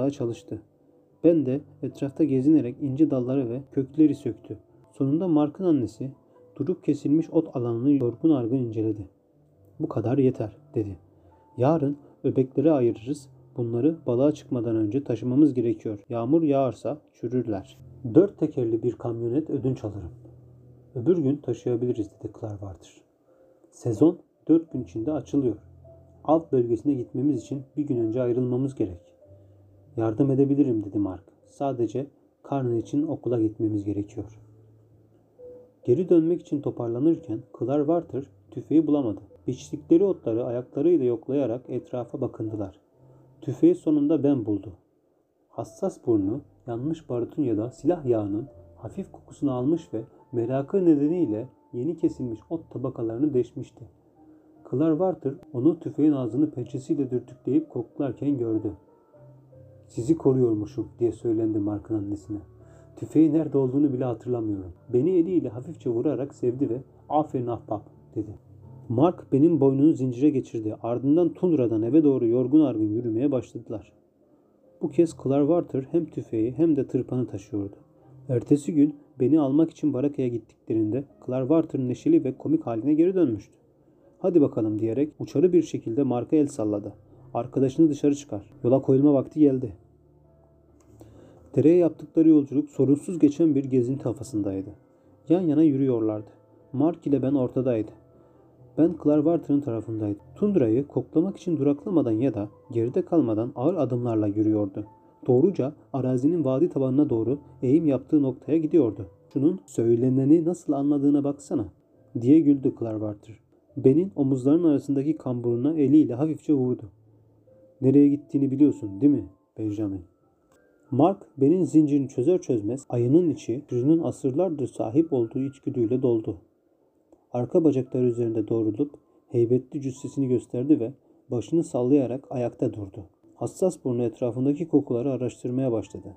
ortağı çalıştı. Ben de etrafta gezinerek ince dalları ve kökleri söktü. Sonunda Mark'ın annesi durup kesilmiş ot alanını yorgun argın inceledi. Bu kadar yeter dedi. Yarın öbekleri ayırırız. Bunları balığa çıkmadan önce taşımamız gerekiyor. Yağmur yağarsa çürürler. Dört tekerli bir kamyonet ödünç alırım. Öbür gün taşıyabiliriz dedi Clarkwater. Sezon dört gün içinde açılıyor. Alt bölgesine gitmemiz için bir gün önce ayrılmamız gerek. Yardım edebilirim dedi Mark. Sadece karnı için okula gitmemiz gerekiyor. Geri dönmek için toparlanırken Clarkwater tüfeği bulamadı. Biçtikleri otları ayaklarıyla yoklayarak etrafa bakındılar. Tüfeği sonunda ben buldu. Hassas burnu yanmış barutun ya da silah yağının hafif kokusunu almış ve merakı nedeniyle yeni kesilmiş ot tabakalarını deşmişti. Clarkwater onu tüfeğin ağzını pençesiyle dürtükleyip koklarken gördü. Sizi koruyormuşum diye söylendi Mark'ın annesine. Tüfeğin nerede olduğunu bile hatırlamıyorum. Beni eliyle hafifçe vurarak sevdi ve aferin ahbap dedi. Mark benim boynunu zincire geçirdi. Ardından tundradan eve doğru yorgun argın yürümeye başladılar. Bu kez Clarkwater hem tüfeği hem de tırpanı taşıyordu. Ertesi gün beni almak için barakaya gittiklerinde Clarkwater neşeli ve komik haline geri dönmüştü. Hadi bakalım diyerek uçarı bir şekilde Mark'a el salladı. Arkadaşını dışarı çıkar. Yola koyulma vakti geldi. Dereye yaptıkları yolculuk sorunsuz geçen bir gezinti havasındaydı. Yan yana yürüyorlardı. Mark ile ben ortadaydı. Ben Clarkwater'ın tarafındaydım. Tundra'yı koklamak için duraklamadan ya da geride kalmadan ağır adımlarla yürüyordu. Doğruca arazinin vadi tabanına doğru eğim yaptığı noktaya gidiyordu. Şunun söyleneni nasıl anladığına baksana diye güldü Clarkwater. Ben'in omuzlarının arasındaki kamburuna eliyle hafifçe vurdu. Nereye gittiğini biliyorsun değil mi Benjamin? Mark Ben'in zincirini çözer çözmez ayının içi Jün'ün asırlardır sahip olduğu içgüdüyle doldu. Arka bacakları üzerinde doğrulup heybetli cüssesini gösterdi ve başını sallayarak ayakta durdu. Hassas burnu etrafındaki kokuları araştırmaya başladı.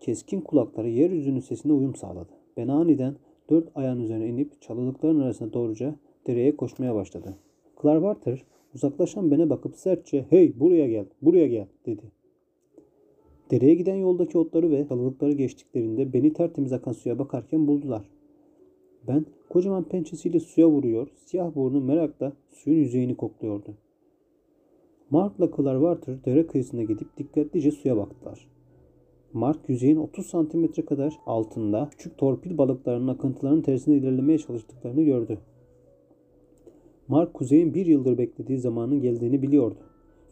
Keskin kulakları yeryüzünün sesine uyum sağladı. Ben aniden dört ayağın üzerine inip çalılıkların arasına doğruca dereye koşmaya başladı. Clarkwater uzaklaşan bene bakıp sertçe hey buraya gel buraya gel dedi. Dereye giden yoldaki otları ve çalılıkları geçtiklerinde beni tertemiz akan suya bakarken buldular. Ben kocaman pençesiyle suya vuruyor, siyah burnu merakla suyun yüzeyini kokluyordu. Mark'la Clarkwater dere kıyısına gidip dikkatlice suya baktılar. Mark yüzeyin 30 santimetre kadar altında küçük torpil balıklarının akıntılarının tersine ilerlemeye çalıştıklarını gördü. Mark kuzeyin bir yıldır beklediği zamanın geldiğini biliyordu.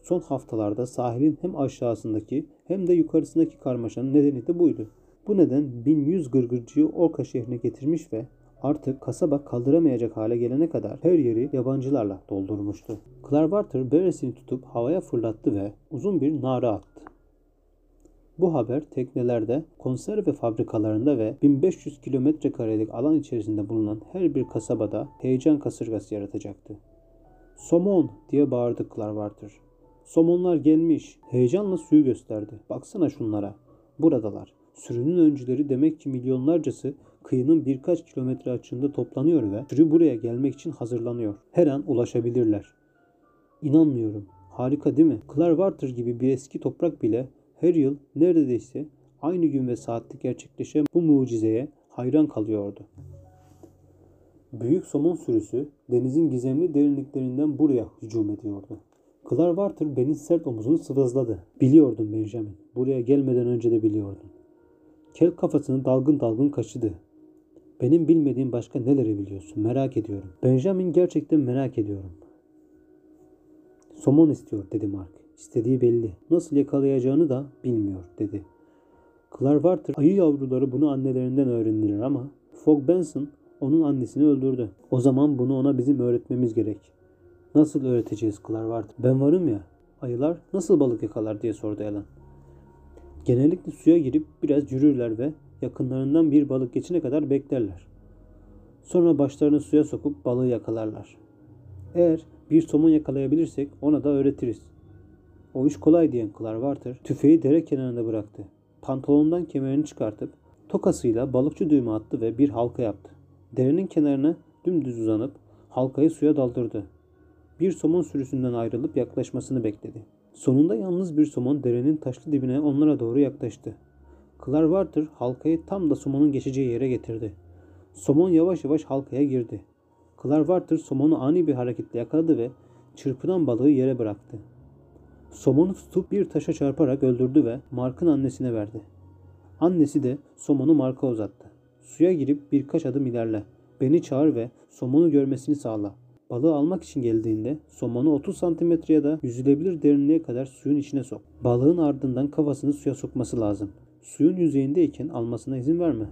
Son haftalarda sahilin hem aşağısındaki hem de yukarısındaki karmaşanın nedeni de buydu. Bu neden 1100 gırgırcıyı Orka şehrine getirmiş ve artık kasaba kaldıramayacak hale gelene kadar her yeri yabancılarla doldurmuştu. Clarkwater beresini tutup havaya fırlattı ve uzun bir nara attı. Bu haber teknelerde, konserve fabrikalarında ve 1500 kilometre karelik alan içerisinde bulunan her bir kasabada heyecan kasırgası yaratacaktı. Somon diye bağırdı Clarkwater. Somonlar gelmiş. Heyecanla suyu gösterdi. Baksana şunlara. Buradalar. Sürünün öncüleri demek ki milyonlarcası kıyının birkaç kilometre açığında toplanıyor ve sürü buraya gelmek için hazırlanıyor. Her an ulaşabilirler. İnanmıyorum. Harika değil mi? Clarkwater gibi bir eski toprak bile her yıl neredeyse aynı gün ve saatte gerçekleşen bu mucizeye hayran kalıyordu. Büyük somon sürüsü denizin gizemli derinliklerinden buraya hücum ediyordu. Clarkwater benim sert omuzunu sıvazladı. Biliyordum Benjamin. Buraya gelmeden önce de biliyordum. Kel kafasını dalgın dalgın kaşıdı. Benim bilmediğim başka neleri biliyorsun merak ediyorum. Benjamin gerçekten merak ediyorum. Somon istiyor dedi Mark. İstediği belli. Nasıl yakalayacağını da bilmiyor dedi. Clarkwater ayı yavruları bunu annelerinden öğrendiler ama Fogg Benson onun annesini öldürdü. O zaman bunu ona bizim öğretmemiz gerek. Nasıl öğreteceğiz Clarkwater? Ben varım ya. Ayılar nasıl balık yakalar diye sordu Alan. Genellikle suya girip biraz yürürler ve yakınlarından bir balık geçene kadar beklerler. Sonra başlarını suya sokup balığı yakalarlar. Eğer bir somon yakalayabilirsek ona da öğretiriz. O iş kolay diyen Clarkwater tüfeği dere kenarında bıraktı. Pantolonundan kemerini çıkartıp tokasıyla balıkçı düğümü attı ve bir halka yaptı. Derenin kenarına dümdüz uzanıp halkayı suya daldırdı. Bir somon sürüsünden ayrılıp yaklaşmasını bekledi. Sonunda yalnız bir somon derenin taşlı dibine onlara doğru yaklaştı. Clarwater halkayı tam da somonun geçeceği yere getirdi. Somon yavaş yavaş halkaya girdi. Clarwater somonu ani bir hareketle yakaladı ve çırpınan balığı yere bıraktı. Somonu tutup bir taşa çarparak öldürdü ve Mark'ın annesine verdi. Annesi de somonu Mark'a uzattı. Suya girip birkaç adım ilerle. Beni çağır ve somonu görmesini sağla. Balığı almak için geldiğinde somonu 30 santimetre ya da yüzülebilir derinliğe kadar suyun içine sok. Balığın ardından kafasını suya sokması lazım. Suyun yüzeyindeyken almasına izin verme.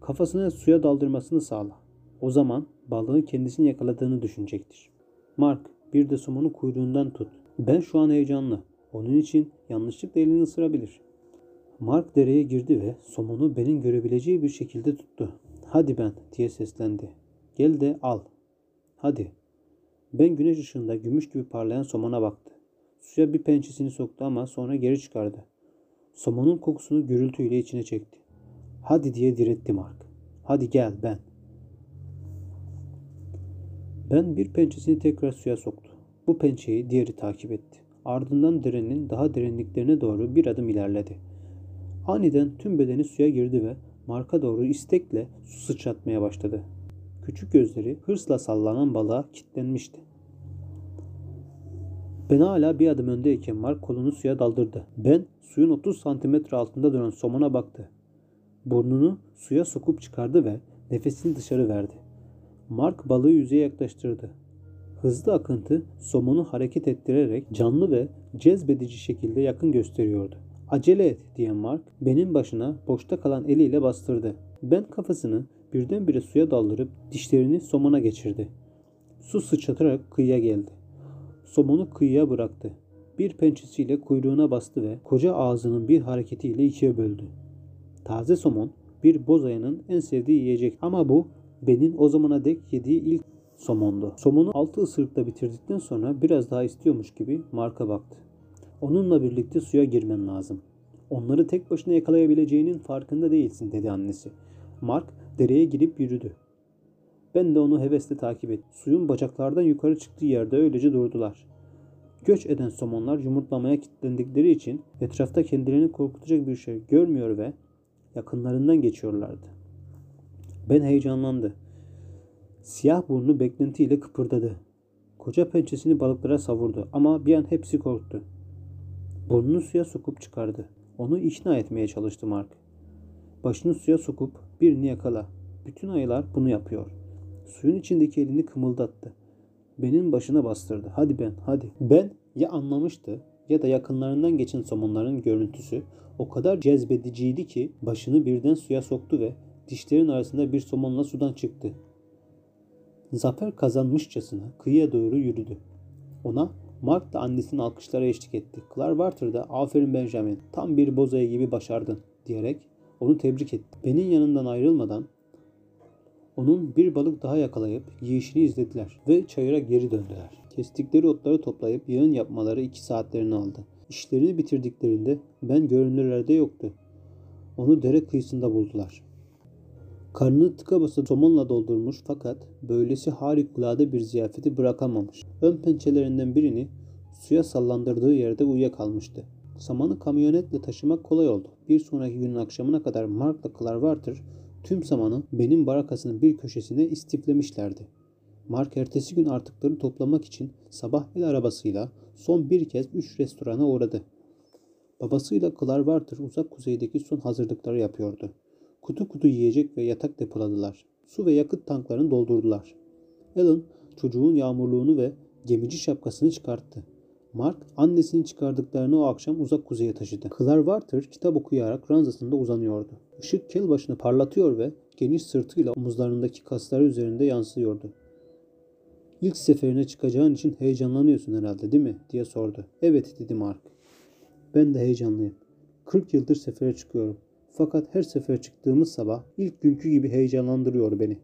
Kafasını suya daldırmasını sağla. O zaman balığın kendisini yakaladığını düşünecektir. Mark bir de somonu kuyruğundan tut. Ben şu an heyecanlı. Onun için yanlışlıkla elini ısırabilir. Mark dereye girdi ve somonu benim görebileceği bir şekilde tuttu. Hadi ben diye seslendi. Gel de al. Hadi. Ben güneş ışığında gümüş gibi parlayan somona baktı. Suya bir pençesini soktu ama sonra geri çıkardı. Somonun kokusunu gürültüyle içine çekti. Hadi diye diretti Mark. Hadi gel ben. Ben bir pençesini tekrar suya soktu. Bu pençeyi diğeri takip etti. Ardından derenin daha derinliklerine doğru bir adım ilerledi. Aniden tüm bedeni suya girdi ve Mark'a doğru istekle su sıçratmaya başladı. Küçük gözleri hırsla sallanan balığa kilitlenmişti. Ben hala bir adım öndeyken Mark kolunu suya daldırdı. Ben suyun 30 santimetre altında duran somona baktı. Burnunu suya sokup çıkardı ve nefesini dışarı verdi. Mark balığı yüzeye yaklaştırdı. Hızlı akıntı somonu hareket ettirerek canlı ve cezbedici şekilde yakın gösteriyordu. Acele et diyen Mark benim başına boşta kalan eliyle bastırdı. Ben kafasını birdenbire suya daldırıp dişlerini somona geçirdi. Su sıçratarak kıyıya geldi. Somonu kıyıya bıraktı. Bir pençesiyle kuyruğuna bastı ve koca ağzının bir hareketiyle ikiye böldü. Taze somon bir bozayının en sevdiği yiyecek ama bu Ben'in o zamana dek yediği ilk somondu. Somonu altı ısırıkla bitirdikten sonra biraz daha istiyormuş gibi Mark'a baktı. Onunla birlikte suya girmen lazım. Onları tek başına yakalayabileceğinin farkında değilsin dedi annesi. Mark dereye girip yürüdü. Ben de onu hevesle takip ettim. Suyun bacaklardan yukarı çıktığı yerde öylece durdular. Göç eden somonlar yumurtlamaya kilitlendikleri için etrafta kendilerini korkutacak bir şey görmüyor ve yakınlarından geçiyorlardı. Ben heyecanlandı. Siyah burnu beklentiyle kıpırdadı. Koca pençesini balıklara savurdu ama bir an hepsi korktu. Burnunu suya sokup çıkardı. Onu ikna etmeye çalıştı Mark. Başını suya sokup birini yakala. Bütün ayılar bunu yapıyor. Suyun içindeki elini kımıldattı. Ben'in başına bastırdı. Hadi Ben, hadi. Ben ya anlamıştı ya da yakınlarından geçen somonların görüntüsü o kadar cezbediciydi ki başını birden suya soktu ve dişlerin arasında bir somonla sudan çıktı. Zafer kazanmışçasına kıyıya doğru yürüdü. Ona Mark da annesinin alkışlara eşlik etti. Clark da aferin Benjamin tam bir bozaya gibi başardın diyerek onu tebrik etti. Ben'in yanından ayrılmadan onun bir balık daha yakalayıp yiyişini izlediler ve çayıra geri döndüler. Kestikleri otları toplayıp yığın yapmaları iki saatlerini aldı. İşlerini bitirdiklerinde ben görünürlerde yoktu. Onu dere kıyısında buldular. Karnını tıka basa somonla doldurmuş fakat böylesi harikulade bir ziyafeti bırakamamış. Ön pençelerinden birini suya sallandırdığı yerde uyuyakalmıştı. Samanı kamyonetle taşımak kolay oldu. Bir sonraki günün akşamına kadar Mark'la Clarwater tüm samanı benim barakasının bir köşesine istiflemişlerdi. Mark ertesi gün artıklarını toplamak için sabah el arabasıyla son bir kez üç restorana uğradı. Babasıyla Clarwater uzak kuzeydeki son hazırlıkları yapıyordu. Kutu kutu yiyecek ve yatak depoladılar. Su ve yakıt tanklarını doldurdular. Alan çocuğun yağmurluğunu ve gemici şapkasını çıkarttı. Mark annesinin çıkardıklarını o akşam uzak kuzeye taşıdı. Clarwater kitap okuyarak ranzasında uzanıyordu. Işık kel başını parlatıyor ve geniş sırtıyla omuzlarındaki kasları üzerinde yansıyordu. İlk seferine çıkacağın için heyecanlanıyorsun herhalde değil mi? diye sordu. Evet dedi Mark. Ben de heyecanlıyım. 40 yıldır sefere çıkıyorum. Fakat her sefer çıktığımız sabah ilk günkü gibi heyecanlandırıyor beni.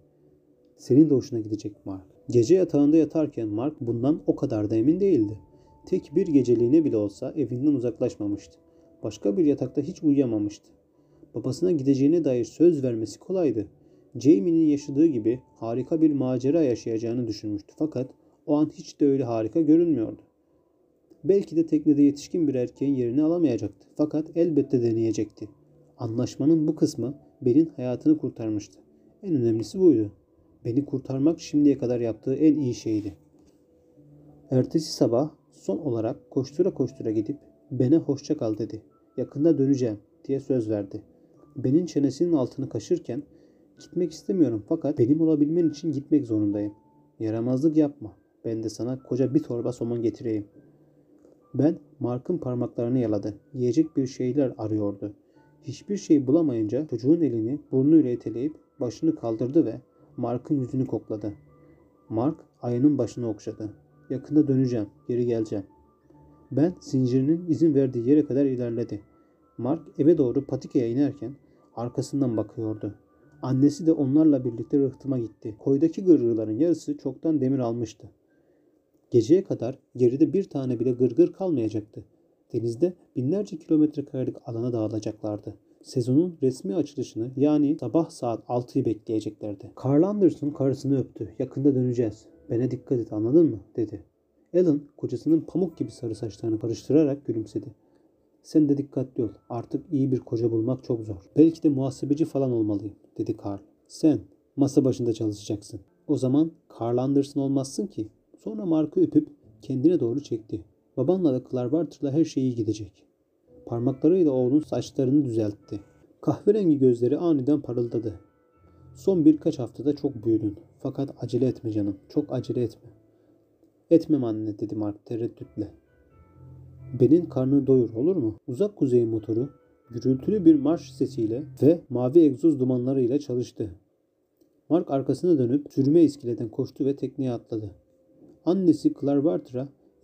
Senin de hoşuna gidecek Mark. Gece yatağında yatarken Mark bundan o kadar da emin değildi. Tek bir geceliğine bile olsa evinden uzaklaşmamıştı. Başka bir yatakta hiç uyuyamamıştı. Babasına gideceğine dair söz vermesi kolaydı. Jamie'nin yaşadığı gibi harika bir macera yaşayacağını düşünmüştü fakat o an hiç de öyle harika görünmüyordu. Belki de teknede yetişkin bir erkeğin yerini alamayacaktı. Fakat elbette deneyecekti. Anlaşmanın bu kısmı Ben'in hayatını kurtarmıştı. En önemlisi buydu. Beni kurtarmak şimdiye kadar yaptığı en iyi şeydi. Ertesi sabah son olarak koştura koştura gidip Ben'e hoşça kal dedi. Yakında döneceğim diye söz verdi. Ben'in çenesinin altını kaşırken gitmek istemiyorum fakat benim olabilmen için gitmek zorundayım. Yaramazlık yapma. Ben de sana koca bir torba somon getireyim. Ben Mark'ın parmaklarını yaladı. Yiyecek bir şeyler arıyordu. Hiçbir şey bulamayınca çocuğun elini burnuyla iteleyip başını kaldırdı ve Mark'ın yüzünü kokladı. Mark ayının başını okşadı. Yakında döneceğim, geri geleceğim. Ben zincirinin izin verdiği yere kadar ilerledi. Mark eve doğru patikaya inerken arkasından bakıyordu. Annesi de onlarla birlikte rıhtıma gitti. Koydaki gırgırların yarısı çoktan demir almıştı. Geceye kadar geride bir tane bile gırgır kalmayacaktı. Denizde binlerce kilometre karelik alana dağılacaklardı. Sezonun resmi açılışını yani sabah saat 6'yı bekleyeceklerdi. Carl Anderson karısını öptü. Yakında döneceğiz. Bana dikkat et anladın mı? dedi. Alan kocasının pamuk gibi sarı saçlarını karıştırarak gülümsedi. Sen de dikkatli ol. Artık iyi bir koca bulmak çok zor. Belki de muhasebeci falan olmalıyım, dedi Carl. Sen masa başında çalışacaksın. O zaman Carl Anderson olmazsın ki. Sonra Mark'ı öpüp kendine doğru çekti. Babanla ve Clark her şey iyi gidecek. Parmaklarıyla oğlun saçlarını düzeltti. Kahverengi gözleri aniden parıldadı. Son birkaç haftada çok büyüdün. Fakat acele etme canım. Çok acele etme. Etmem anne dedi Mark tereddütle. Benin karnını doyur olur mu? Uzak kuzey motoru gürültülü bir marş sesiyle ve mavi egzoz dumanlarıyla çalıştı. Mark arkasına dönüp sürme iskeleden koştu ve tekneye atladı. Annesi Clark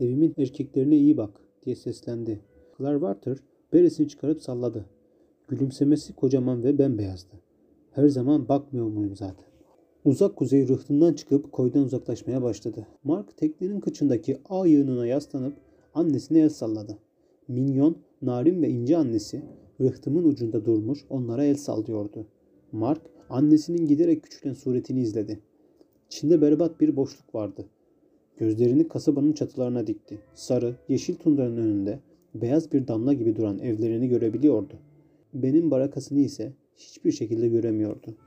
evimin erkeklerine iyi bak diye seslendi. Clark beresini çıkarıp salladı. Gülümsemesi kocaman ve bembeyazdı. Her zaman bakmıyor muyum zaten? Uzak kuzey rıhtından çıkıp koydan uzaklaşmaya başladı. Mark teknenin kıçındaki ağ yığınına yaslanıp annesine el salladı. Minyon, narin ve ince annesi rıhtımın ucunda durmuş onlara el sallıyordu. Mark annesinin giderek küçülen suretini izledi. İçinde berbat bir boşluk vardı. Gözlerini kasabanın çatılarına dikti. Sarı, yeşil tundranın önünde beyaz bir damla gibi duran evlerini görebiliyordu. Benim barakasını ise hiçbir şekilde göremiyordu.